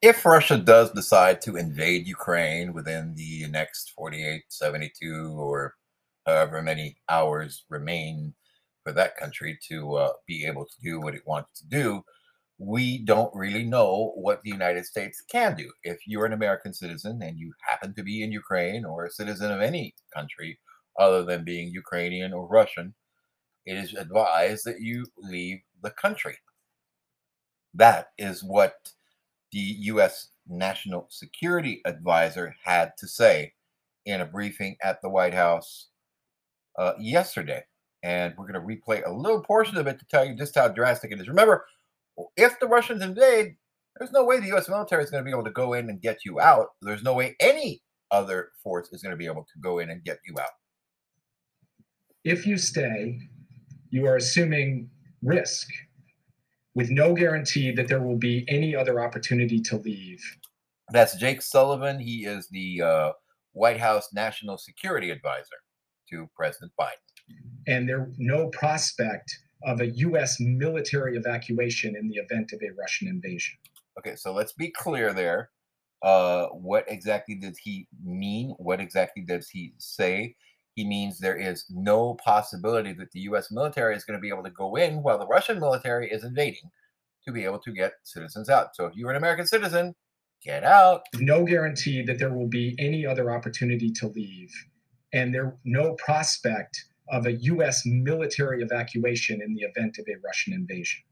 if Russia does decide to invade Ukraine within the next 48, 72, or however many hours remain for that country to uh, be able to do what it wants to do, we don't really know what the United States can do. If you're an American citizen and you happen to be in Ukraine or a citizen of any country other than being Ukrainian or Russian, it is advised that you leave the country. That is what the U.S. National Security Advisor had to say in a briefing at the White House uh, yesterday. And we're going to replay a little portion of it to tell you just how drastic it is. Remember, if the Russians invade, there's no way the U.S. military is going to be able to go in and get you out. There's no way any other force is going to be able to go in and get you out. If you stay, you are assuming risk with no guarantee that there will be any other opportunity to leave. That's Jake Sullivan. He is the uh, White House National Security Advisor to President Biden. And there no prospect of a U.S. military evacuation in the event of a Russian invasion. Okay, so let's be clear there. Uh, what exactly does he mean? What exactly does he say? He means there is no possibility that the U.S. military is going to be able to go in while the Russian military is invading to be able to get citizens out. So if you're an American citizen, get out. No guarantee that there will be any other opportunity to leave, and there no prospect of a U.S. military evacuation in the event of a Russian invasion.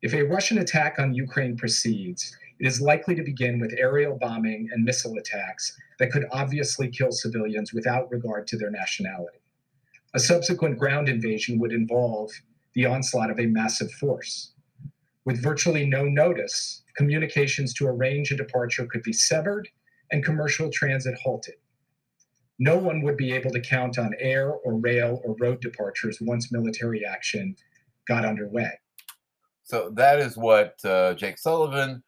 If a Russian attack on Ukraine proceeds, it is likely to begin with aerial bombing and missile attacks that could obviously kill civilians without regard to their nationality. A subsequent ground invasion would involve the onslaught of a massive force. With virtually no notice, communications to arrange a departure could be severed and commercial transit halted no one would be able to count on air or rail or road departures once military action got underway. So that is what uh, Jake Sullivan,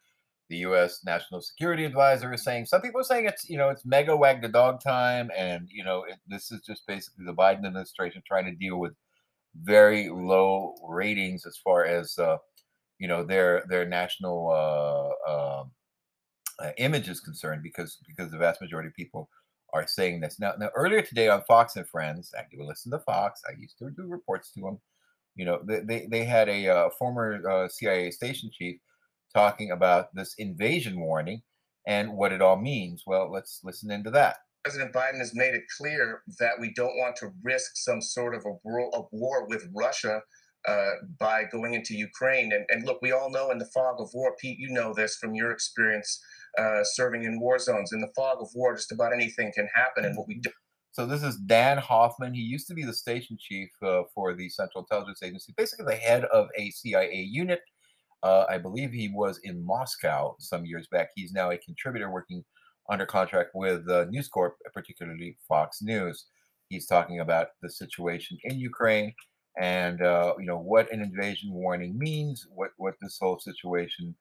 the U.S. National Security Advisor, is saying. Some people are saying it's you know it's mega wag the dog time, and you know it, this is just basically the Biden administration trying to deal with very low ratings as far as uh, you know their their national uh, um, uh image is concerned, because because the vast majority of people are saying this. Now, now earlier today on Fox and Friends, I do listen to Fox. I used to do reports to them. You know, they, they, they had a uh, former uh, CIA station chief talking about this invasion warning and what it all means. Well, let's listen into that. President Biden has made it clear that we don't want to risk some sort of a war, war with Russia uh, by going into Ukraine. And, and look, we all know in the fog of war, Pete, you know this from your experience uh, serving in war zones. In the fog of war, just about anything can happen. And what we do. So this is Dan Hoffman. He used to be the station chief uh, for the Central Intelligence Agency, basically the head of a CIA unit. Uh, I believe he was in Moscow some years back. He's now a contributor working under contract with uh, News Corp, particularly Fox News. He's talking about the situation in Ukraine and uh, you know what an invasion warning means, what what this whole situation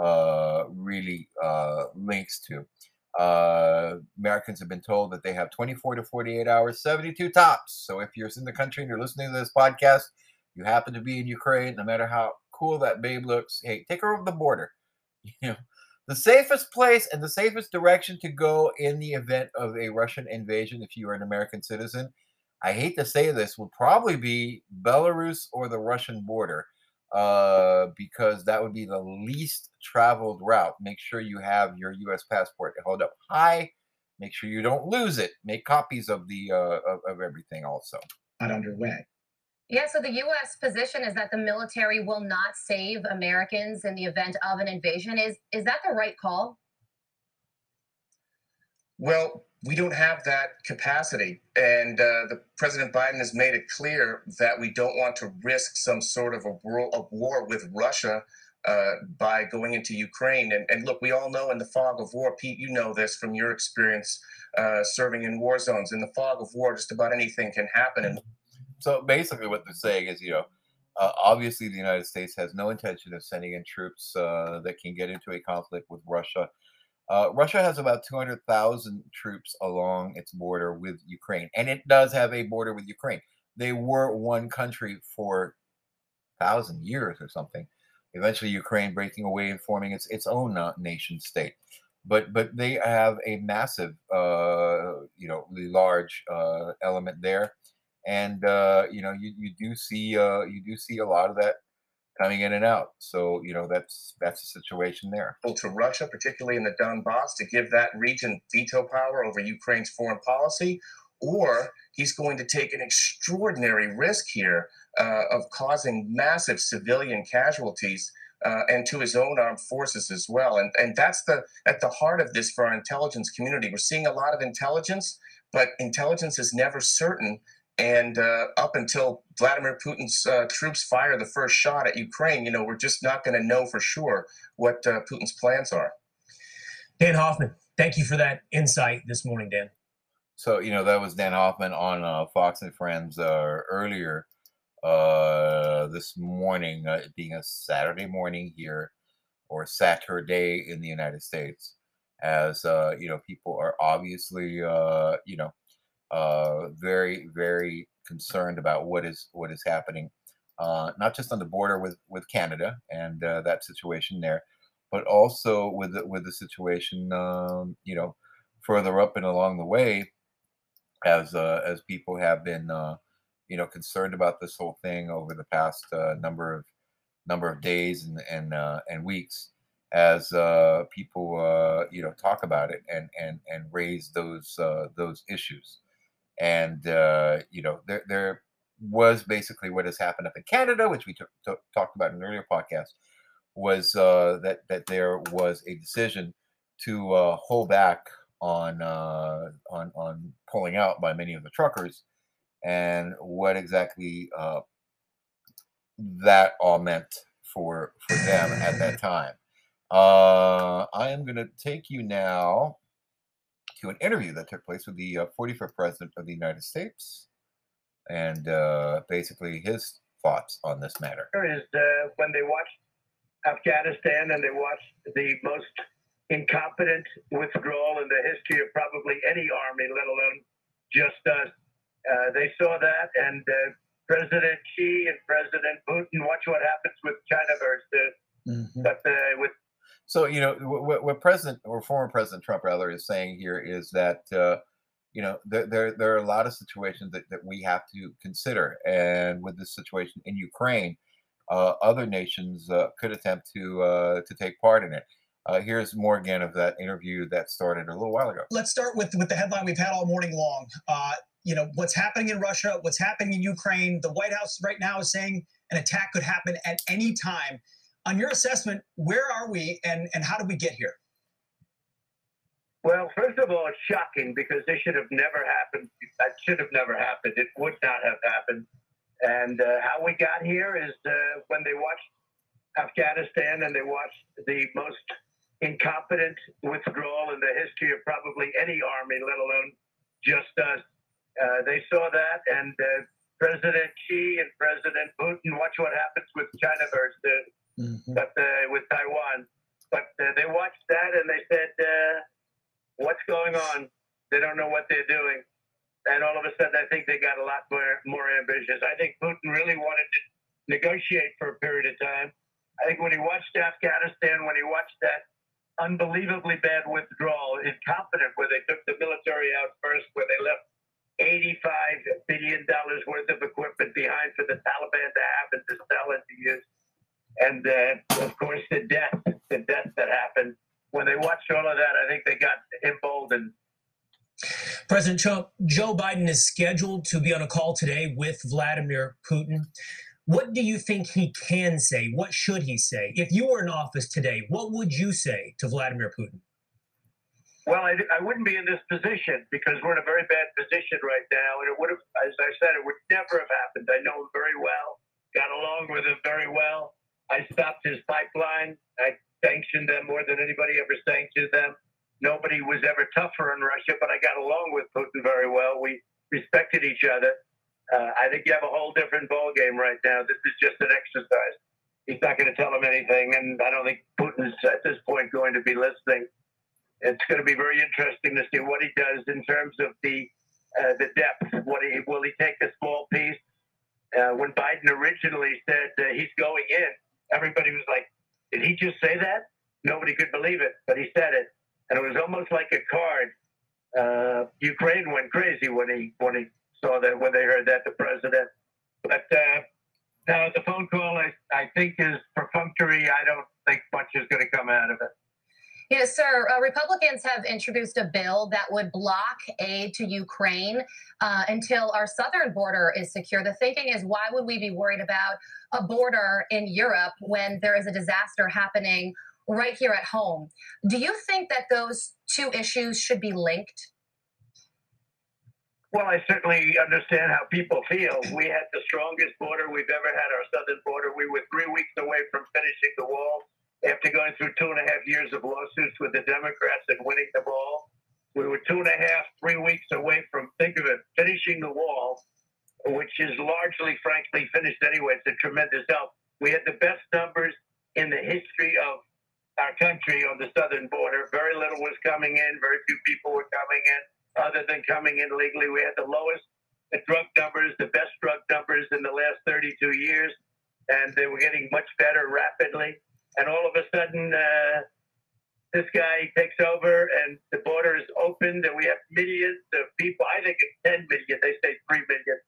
uh, really uh, links to. Uh, Americans have been told that they have 24 to 48 hours, 72 tops. So if you're in the country and you're listening to this podcast, you happen to be in Ukraine, no matter how cool that babe looks, hey, take her over the border. You know, the safest place and the safest direction to go in the event of a Russian invasion, if you are an American citizen, I hate to say this, would probably be Belarus or the Russian border uh, because that would be the least traveled route. Make sure you have your U.S. passport held up high. Make sure you don't lose it. Make copies of the uh, of, of everything also. Not underway. Yeah, so the U.S. position is that the military will not save Americans in the event of an invasion. Is is that the right call? Well, we don't have that capacity. And uh, the President Biden has made it clear that we don't want to risk some sort of a war, a war with Russia uh, by going into Ukraine. And, and, look, we all know in the fog of war, Pete, you know this from your experience uh, serving in war zones. In the fog of war, just about anything can happen. And so basically, what they're saying is, you know, uh, obviously the United States has no intention of sending in troops uh, that can get into a conflict with Russia. Uh, Russia has about 200,000 troops along its border with Ukraine, and it does have a border with Ukraine. They were one country for thousand years or something. eventually Ukraine breaking away and forming its its own nation state. But but they have a massive, uh, you know, large uh, element there, and uh, you know you, you do see uh, you do see a lot of that coming in and out. So you know that's that's the situation there. To Russia, particularly in the Donbass, to give that region veto power over Ukraine's foreign policy, or he's going to take an extraordinary risk here uh, of causing massive civilian casualties. Uh, and to his own armed forces as well, and and that's the at the heart of this for our intelligence community. We're seeing a lot of intelligence, but intelligence is never certain and uh, up until Vladimir Putin's uh, troops fire the first shot at Ukraine, you know, we're just not going to know for sure what uh, Putin's plans are. Dan Hoffman, thank you for that insight this morning, Dan. So, you know, that was Dan Hoffman on uh, Fox and Friends uh, earlier uh, this morning, being a Saturday morning here or Saturday in the United States, as, you know, people are obviously, you know, uh, very very concerned about what is what is happening, uh, not just on the border with with Canada and uh, that situation there, but also with the, with the situation um, you know further up and along the way, as uh, as people have been uh, you know concerned about this whole thing over the past number of number of days and and and weeks as uh, people uh, you know talk about it and and and raise those uh, those issues and uh, you know there there was basically what has happened up in Canada, which we t- t- talked about in an earlier podcast, was uh, that that there was a decision to uh, hold back on uh, on on pulling out by many of the truckers, and what exactly uh, that all meant for for them at that time. Uh, I am going to take you now to an interview that took place with the uh, 45th President of the United States and uh, basically his thoughts on this matter. Is uh, when they watched Afghanistan and they watched the most incompetent withdrawal in the history of probably any army, let alone just us. Uh, they saw that, and uh, President Xi and President Putin. Watch what happens with China versus. Mm-hmm. But uh, with so you know what, what President or former President Trump rather is saying here is that uh, you know there, there there are a lot of situations that, that we have to consider, and with this situation in Ukraine, uh, other nations uh, could attempt to uh, to take part in it. Uh, here's more again of that interview that started a little while ago. Let's start with with the headline we've had all morning long. Uh, you know what's happening in Russia, what's happening in Ukraine. The White House right now is saying an attack could happen at any time on your assessment, where are we and, and how did we get here? Well, first of all, it's shocking because this should have never happened. That should have never happened. It would not have happened. And uh, how we got here is uh, when they watched Afghanistan and they watched the most incompetent withdrawal in the history of probably any army, let alone just us. Uh, they saw that, and uh, President Xi and President Putin. Watch what happens with China versus mm-hmm. but uh, with Taiwan. But uh, they watched that and they said, uh, "What's going on?" They don't know what they're doing, and all of a sudden, I think they got a lot more more ambitious. I think Putin really wanted to negotiate for a period of time. I think when he watched Afghanistan, when he watched that unbelievably bad withdrawal, incompetent, where they took the military out first, where they left $85 billion worth of equipment behind for the Taliban to have and to sell and to use and uh, of course the death, the death that happened. When they watched all of that, I think they got emboldened. President Trump, Joe Biden is scheduled to be on a call today with Vladimir Putin. What do you think he can say? What should he say? If you were in office today, what would you say to Vladimir Putin? Well, I, I wouldn't be in this position because we're in a very bad position right now. And it would have, as I said, it would never have happened. I know him very well, got along with him very well. I stopped his pipeline. I sanctioned them more than anybody ever sanctioned them. Nobody was ever tougher on Russia, but I got along with Putin very well. We respected each other. Uh, I think you have a whole different ball game right now. This is just an exercise. He's not going to tell him anything, and I don't think Putin's at this point going to be listening. It's going to be very interesting to see what he does in terms of the uh, the depth. What he will he take a small piece? Uh, when Biden originally said he's going in, everybody was like, did he just say that? Nobody could believe it, but he said it. And it was almost like a card. Uh, Ukraine went crazy when he when he saw that when they heard that the president. But uh, now the phone call I, I think is Republicans have introduced a bill that would block aid to Ukraine uh, until our southern border is secure. The thinking is, why would we be worried about a border in Europe when there is a disaster happening right here at home? Do you think that those two issues should be linked? Well, I certainly understand how people feel. We had the strongest border we've ever had, our southern border. We were three weeks away from finishing the wall after going through two and a half years of lawsuits with the Democrats and winning the ball. We were two and a half, three weeks away from, think of it, finishing the wall, which is largely, frankly, finished anyway. It's a tremendous help. We had the best numbers in the history of our country on the southern border. Very little was coming in, very few people were coming in other than coming in legally. We had the lowest drug numbers, the best drug numbers in the last 32 years, and they were getting much better rapidly. And all of a sudden, uh, this guy takes over, and the border is opened, and we have millions of people. I think it's 10 million. They say 3 million.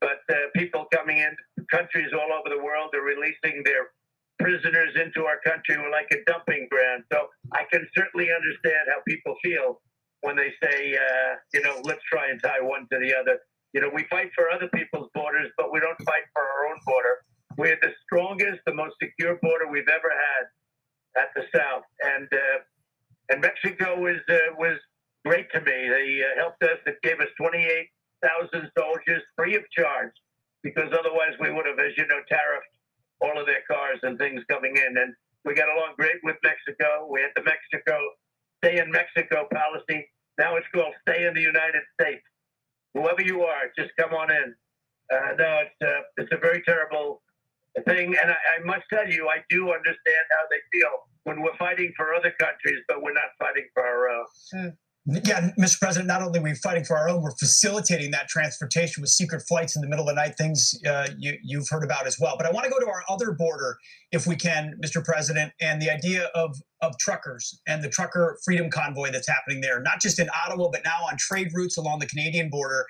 But uh, people coming in, countries all over the world are releasing their prisoners into our country. Like a dumping ground. So I can certainly understand how people feel when they say, uh, you know, let's try and tie one to the other. You know, we fight for other people's borders, but we don't fight for our own border. We're the strongest, the most secure border we've ever had at the south, and uh, and Mexico was uh, was great to me. They uh, helped us. They gave us twenty eight thousand soldiers free of charge, because otherwise we would have, as you know, tariffed all of their cars and things coming in. And we got along great with Mexico. We had the Mexico stay in Mexico policy. Now it's called stay in the United States. Whoever you are, just come on in. Uh, no, it's uh, it's a very terrible thing, and I, I must tell you, I do understand how they feel when we're fighting for other countries, but we're not fighting for our own. Hmm. Yeah, Mr. President, not only are we fighting for our own, we're facilitating that transportation with secret flights in the middle of the night, things uh, you, you've heard about as well. But I want to go to our other border, if we can, Mr. President, and the idea of, of truckers and the trucker freedom convoy that's happening there, not just in Ottawa, but now on trade routes along the Canadian border.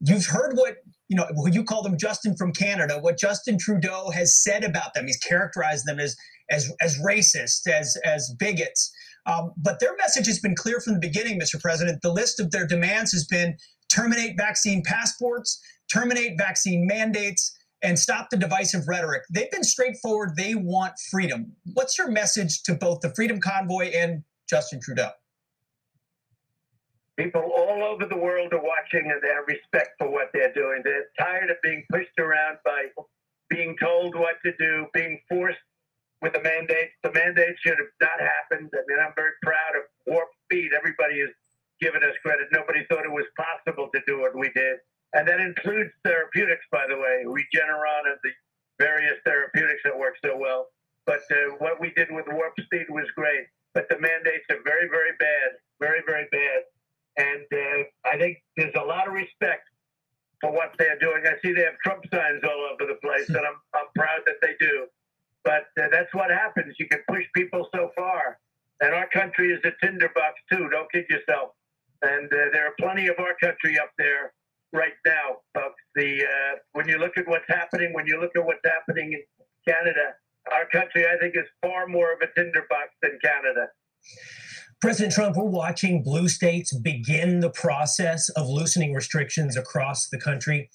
You've heard what you know, you call them Justin from Canada, what Justin Trudeau has said about them. He's characterized them as as as racist, as as bigots. Um, but their message has been clear from the beginning, Mr. President. The list of their demands has been terminate vaccine passports, terminate vaccine mandates, and stop the divisive rhetoric. They've been straightforward. They want freedom. What's your message to both the Freedom Convoy and Justin Trudeau? People all over the world are watching and they have respect for what they're doing. They're tired of being pushed around by being told what to do, being forced with the mandate. The mandate should have not happened. I mean, I'm very proud of Warp Speed. Everybody has given us credit. Nobody thought it was possible to do what we did. And that includes therapeutics, by the way, Regeneron and the various therapeutics that work so well. But uh, what we did with Warp Speed was great. But the mandates are very, very bad, very, very bad. And uh, I think there's a lot of respect for what they're doing. I see they have Trump signs all over the place, and I'm, I'm proud that they do. But uh, that's what happens. You can push people so far. And our country is a tinderbox, too. Don't kid yourself. And uh, there are plenty of our country up there right now, folks. The uh, when you look at what's happening, when you look at what's happening in Canada, our country, I think, is far more of a tinderbox than Canada. President Trump, we're watching blue states begin the process of loosening restrictions across the country.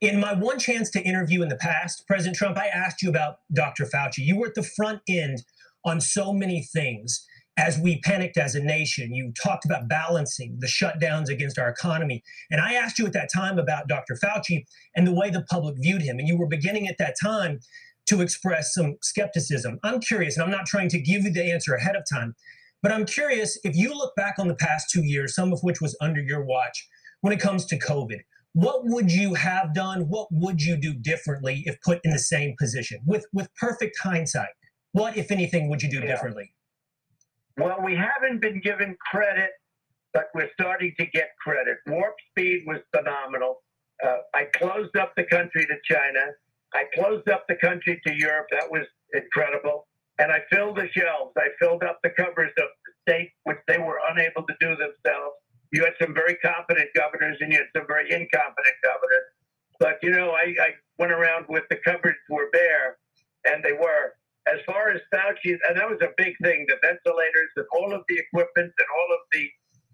In my one chance to interview in the past, President Trump, I asked you about Dr. Fauci. You were at the front end on so many things as we panicked as a nation. You talked about balancing the shutdowns against our economy. And I asked you at that time about Dr. Fauci and the way the public viewed him. And you were beginning at that time to express some skepticism. I'm curious, and I'm not trying to give you the answer ahead of time, but I'm curious if you look back on the past two years, some of which was under your watch, when it comes to COVID, what would you have done? What would you do differently if put in the same position with with perfect hindsight? What, if anything, would you do yeah. differently? Well, we haven't been given credit, but we're starting to get credit. Warp speed was phenomenal. Uh, I closed up the country to China. I closed up the country to Europe. That was incredible. And I filled the shelves. I filled up the covers of the state, which they were unable to do themselves. You had some very competent governors and you had some very incompetent governors. But, you know, I, I went around with the cupboards were bare, and they were. As far as Fauci, and that was a big thing the ventilators and all of the equipment and all of the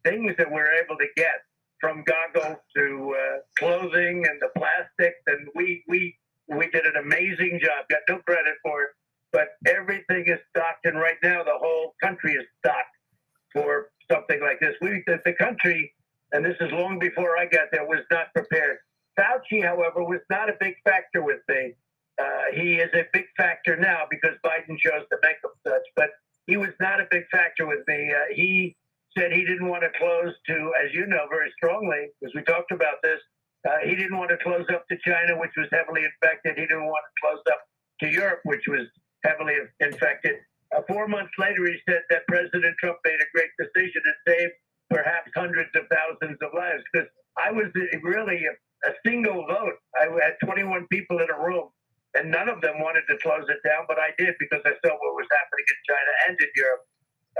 things that we are able to get from goggles to uh, clothing and the plastics. And we, we, we did an amazing job, got no credit for it, but everything is stocked. And right now, the whole country is stocked for something like this. We, the, the country, and this is long before I got there, was not prepared. Fauci, however, was not a big factor with me. Uh, he is a big factor now because Biden chose to make him such, but he was not a big factor with me. Uh, he said he didn't want to close to, as you know, very strongly, because we talked about this. Uh, he didn't want to close up to China, which was heavily infected. He didn't want to close up to Europe, which was heavily infected. Uh, four months later, he said that President Trump made a great decision and saved perhaps hundreds of thousands of lives. Because I was really a, a single vote. I had 21 people in a room, and none of them wanted to close it down, but I did because I saw what was happening in China and in Europe.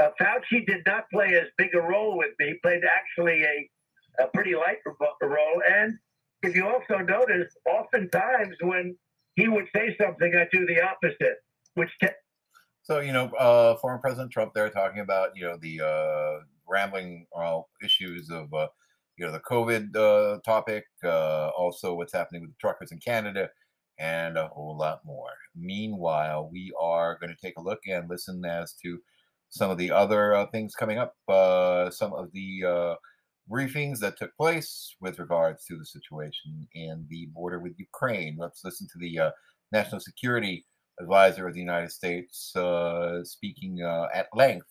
Uh, Fauci did not play as big a role with me. He played actually a, a pretty light role. And if you also notice, oftentimes when he would say something, I do the opposite, which. So you know, uh, former President Trump there talking about you know the uh, rambling uh, issues of uh, you know the COVID uh, topic, uh, also what's happening with the truckers in Canada, and a whole lot more. Meanwhile, we are going to take a look and listen as to some of the other uh, things coming up, uh, some of the uh, briefings that took place with regards to the situation in the border with Ukraine. Let's listen to the uh, National Security Advisor of the United States uh, speaking uh, at length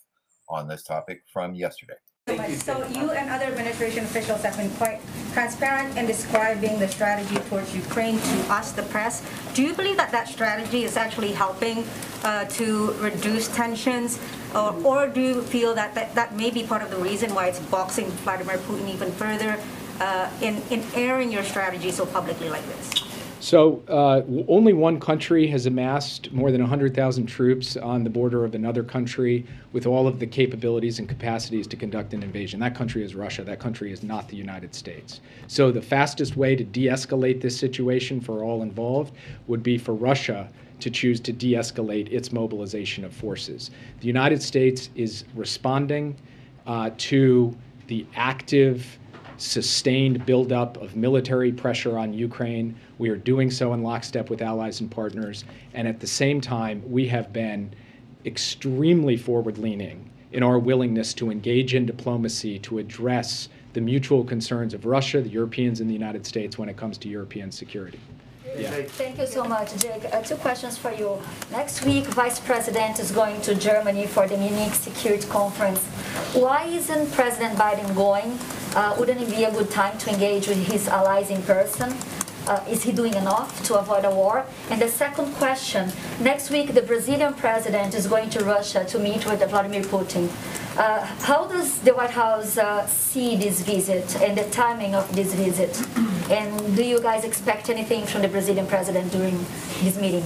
on this topic from yesterday. So you and other administration officials have been quite transparent in describing the strategy towards Ukraine to us, the press. Do you believe that that strategy is actually helping uh, to reduce tensions, or, or, do you feel that, that that may be part of the reason why it's boxing Vladimir Putin even further uh, in, in airing your strategy so publicly like this? So, uh, only one country has amassed more than 100,000 troops on the border of another country with all of the capabilities and capacities to conduct an invasion. That country is Russia. That country is not the United States. So, the fastest way to de escalate this situation for all involved would be for Russia to choose to de escalate its mobilization of forces. The United States is responding uh, to the active sustained buildup of military pressure on Ukraine. We are doing so in lockstep with allies and partners. And at the same time, we have been extremely forward leaning in our willingness to engage in diplomacy to address the mutual concerns of Russia, the Europeans, and the United States when it comes to European security. Yeah. Thank you so much, Jake. Uh, two questions for you. Next week, Vice President is going to Germany for the Munich Security Conference. Why isn't President Biden going? Uh, wouldn't it be a good time to engage with his allies in person? Uh, is he doing enough to avoid a war? And the second question next week, the Brazilian president is going to Russia to meet with Vladimir Putin. Uh, how does the White House uh, see this visit and the timing of this visit? And do you guys expect anything from the Brazilian president during his meeting?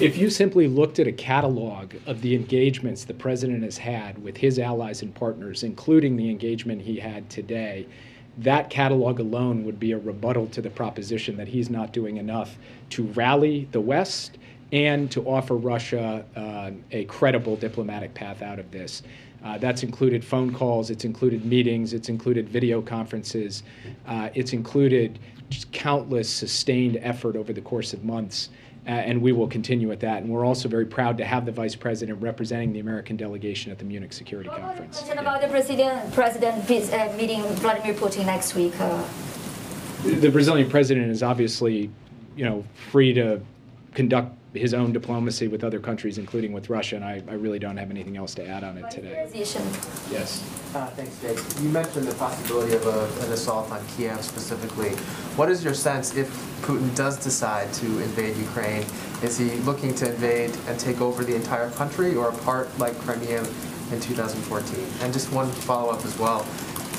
If you simply looked at a catalog of the engagements the president has had with his allies and partners, including the engagement he had today, that catalog alone would be a rebuttal to the proposition that he's not doing enough to rally the West and to offer Russia uh, a credible diplomatic path out of this. Uh, that's included phone calls, it's included meetings, it's included video conferences, uh, it's included countless sustained effort over the course of months. Uh, and we will continue at that. And we're also very proud to have the vice president representing the American delegation at the Munich Security Conference. Question about the Brazilian president uh, meeting Vladimir Putin next week. Uh. The Brazilian president is obviously, you know, free to conduct his own diplomacy with other countries, including with Russia, and I, I really don't have anything else to add on it today. Yes. Uh, thanks, Jake. You mentioned the possibility of a, an assault on Kiev specifically. What is your sense if Putin does decide to invade Ukraine? Is he looking to invade and take over the entire country or a part like Crimea in 2014? And just one follow-up as well.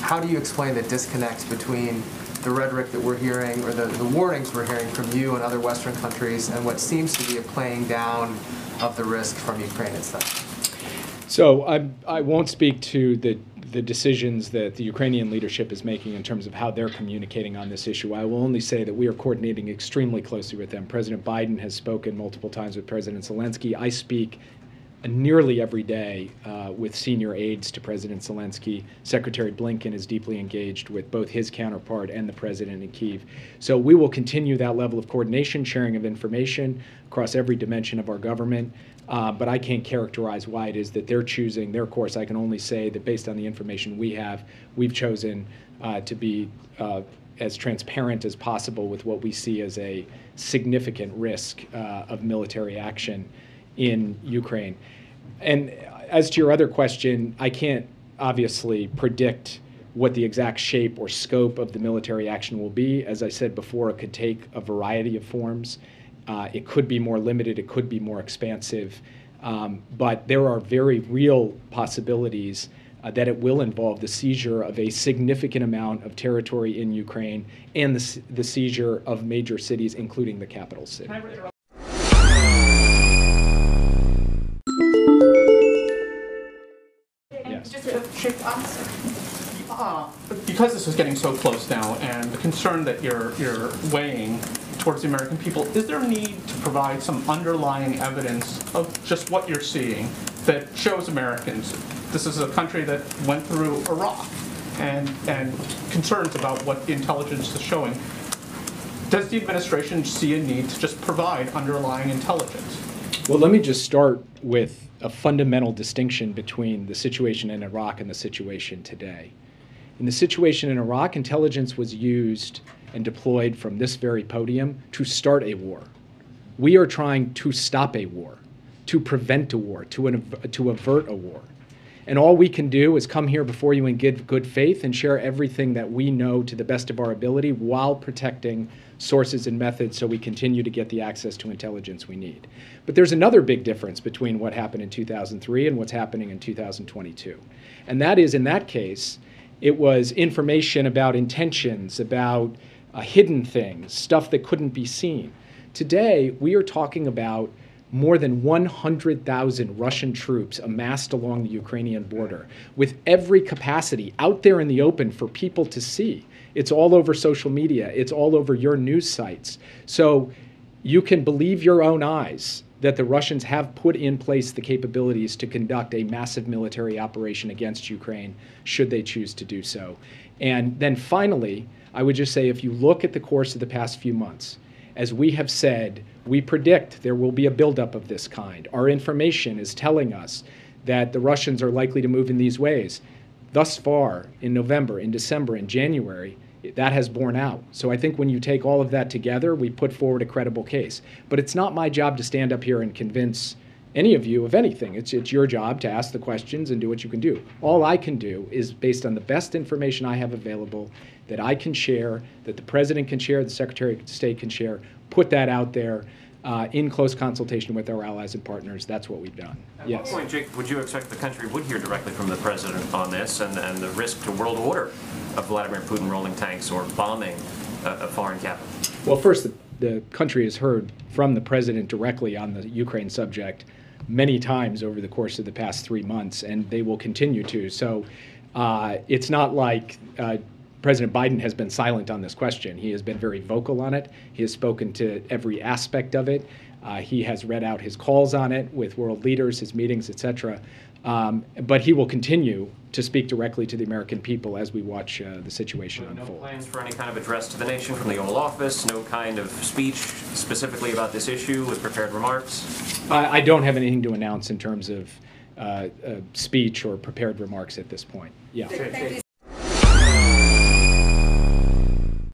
How do you explain the disconnect between the rhetoric that we're hearing or the, the warnings we're hearing from you and other Western countries and what seems to be a playing down of the risk from Ukraine itself? So I, I won't speak to the the decisions that the Ukrainian leadership is making in terms of how they're communicating on this issue. I will only say that we are coordinating extremely closely with them. President Biden has spoken multiple times with President Zelensky. I speak nearly every day uh, with senior aides to President Zelensky. Secretary Blinken is deeply engaged with both his counterpart and the president in Kiev. So we will continue that level of coordination, sharing of information across every dimension of our government. Uh, but I can't characterize why it is that they're choosing their course. I can only say that based on the information we have, we've chosen uh, to be uh, as transparent as possible with what we see as a significant risk uh, of military action in Ukraine. And as to your other question, I can't obviously predict what the exact shape or scope of the military action will be. As I said before, it could take a variety of forms. Uh, it could be more limited, it could be more expansive, um, but there are very real possibilities uh, that it will involve the seizure of a significant amount of territory in Ukraine and the, the seizure of major cities, including the capital city. Uh, because this is getting so close now, and the concern that you're you're weighing towards the American people, is there a need to provide some underlying evidence of just what you're seeing that shows Americans this is a country that went through Iraq, and and concerns about what the intelligence is showing? Does the administration see a need to just provide underlying intelligence? Well, let me just start with a fundamental distinction between the situation in Iraq and the situation today. In the situation in Iraq, intelligence was used and deployed from this very podium to start a war. We are trying to stop a war, to prevent a war, to, an, to avert a war. And all we can do is come here before you in good, good faith and share everything that we know to the best of our ability while protecting sources and methods so we continue to get the access to intelligence we need. But there's another big difference between what happened in 2003 and what's happening in 2022. And that is, in that case, it was information about intentions, about uh, hidden things, stuff that couldn't be seen. Today, we are talking about more than 100,000 Russian troops amassed along the Ukrainian border with every capacity out there in the open for people to see. It's all over social media, it's all over your news sites. So you can believe your own eyes that the Russians have put in place the capabilities to conduct a massive military operation against Ukraine should they choose to do so. And then finally, I would just say if you look at the course of the past few months, as we have said, we predict there will be a buildup of this kind. Our information is telling us that the Russians are likely to move in these ways. Thus far, in November, in December, in January, that has borne out. So I think when you take all of that together, we put forward a credible case. But it's not my job to stand up here and convince any of you of anything. It's, it's your job to ask the questions and do what you can do. All I can do is based on the best information I have available that I can share, that the President can share, the Secretary of State can share, put that out there. Uh, in close consultation with our allies and partners, that's what we've done. At yes. what point, Jake, would you expect the country would hear directly from the president on this and, and the risk to world order of Vladimir Putin rolling tanks or bombing a, a foreign capital? Well, first, the, the country has heard from the president directly on the Ukraine subject many times over the course of the past three months, and they will continue to. So uh, it's not like uh, President Biden has been silent on this question. He has been very vocal on it. He has spoken to every aspect of it. Uh, he has read out his calls on it with world leaders, his meetings, et cetera. Um, but he will continue to speak directly to the American people as we watch uh, the situation no unfold. plans for any kind of address to the nation from the Oval Office, no kind of speech specifically about this issue with prepared remarks? I, I don't have anything to announce in terms of uh, uh, speech or prepared remarks at this point. Yeah.